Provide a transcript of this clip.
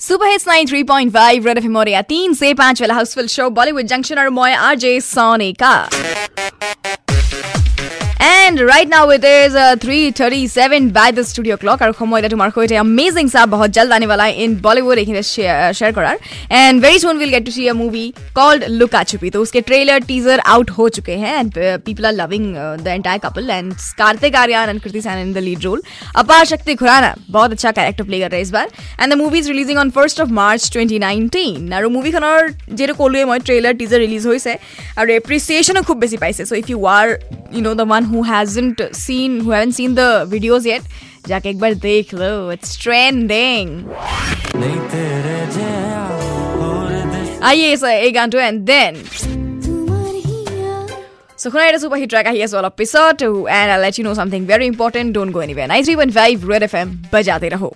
Super hits 93.5 red FM और या तीन से पाँच वाला हाउसफुल शो बॉलीवुड जंक्शन और मैं आरजे सोनी का। right now it is three thirty seven by the studio' clock আৰু সময় এতিয়া তোমাৰ সৈতে অমেজিং চাহ বহুত জল্দ আনিবালা ইন বলিউড এইখিনি शेयर करार and very soon will get to see a movie called Luka Chuppi तो उसके ट्रेलर टीजर आउट हो चुके हैं and people are loving the entire couple and Kartik Aaryan and Kriti Sanon in the lead role Aparshakti Khurana बहुत अच्छा character play कर रहे इस बार and the movie is releasing on first of March twenty nineteen আৰু মুভিখনৰ যিহেতু ক'লোৱে মই ট্ৰেইলাৰ টিজাৰ ৰিলিজ হৈছে আৰু এপ্ৰিচিয়েশ্যনো খুব বেছি পাইছে so' if you are you know the one who hasn't seen who haven't seen the videos yet जाके एक बार देख लो इट्स ट्रेंडिंग आइए सर एक गान and then So Khuna is super hit track here so all episode and I'll let you know something very important. Don't go anywhere. 93.5 Red FM बजाते रहो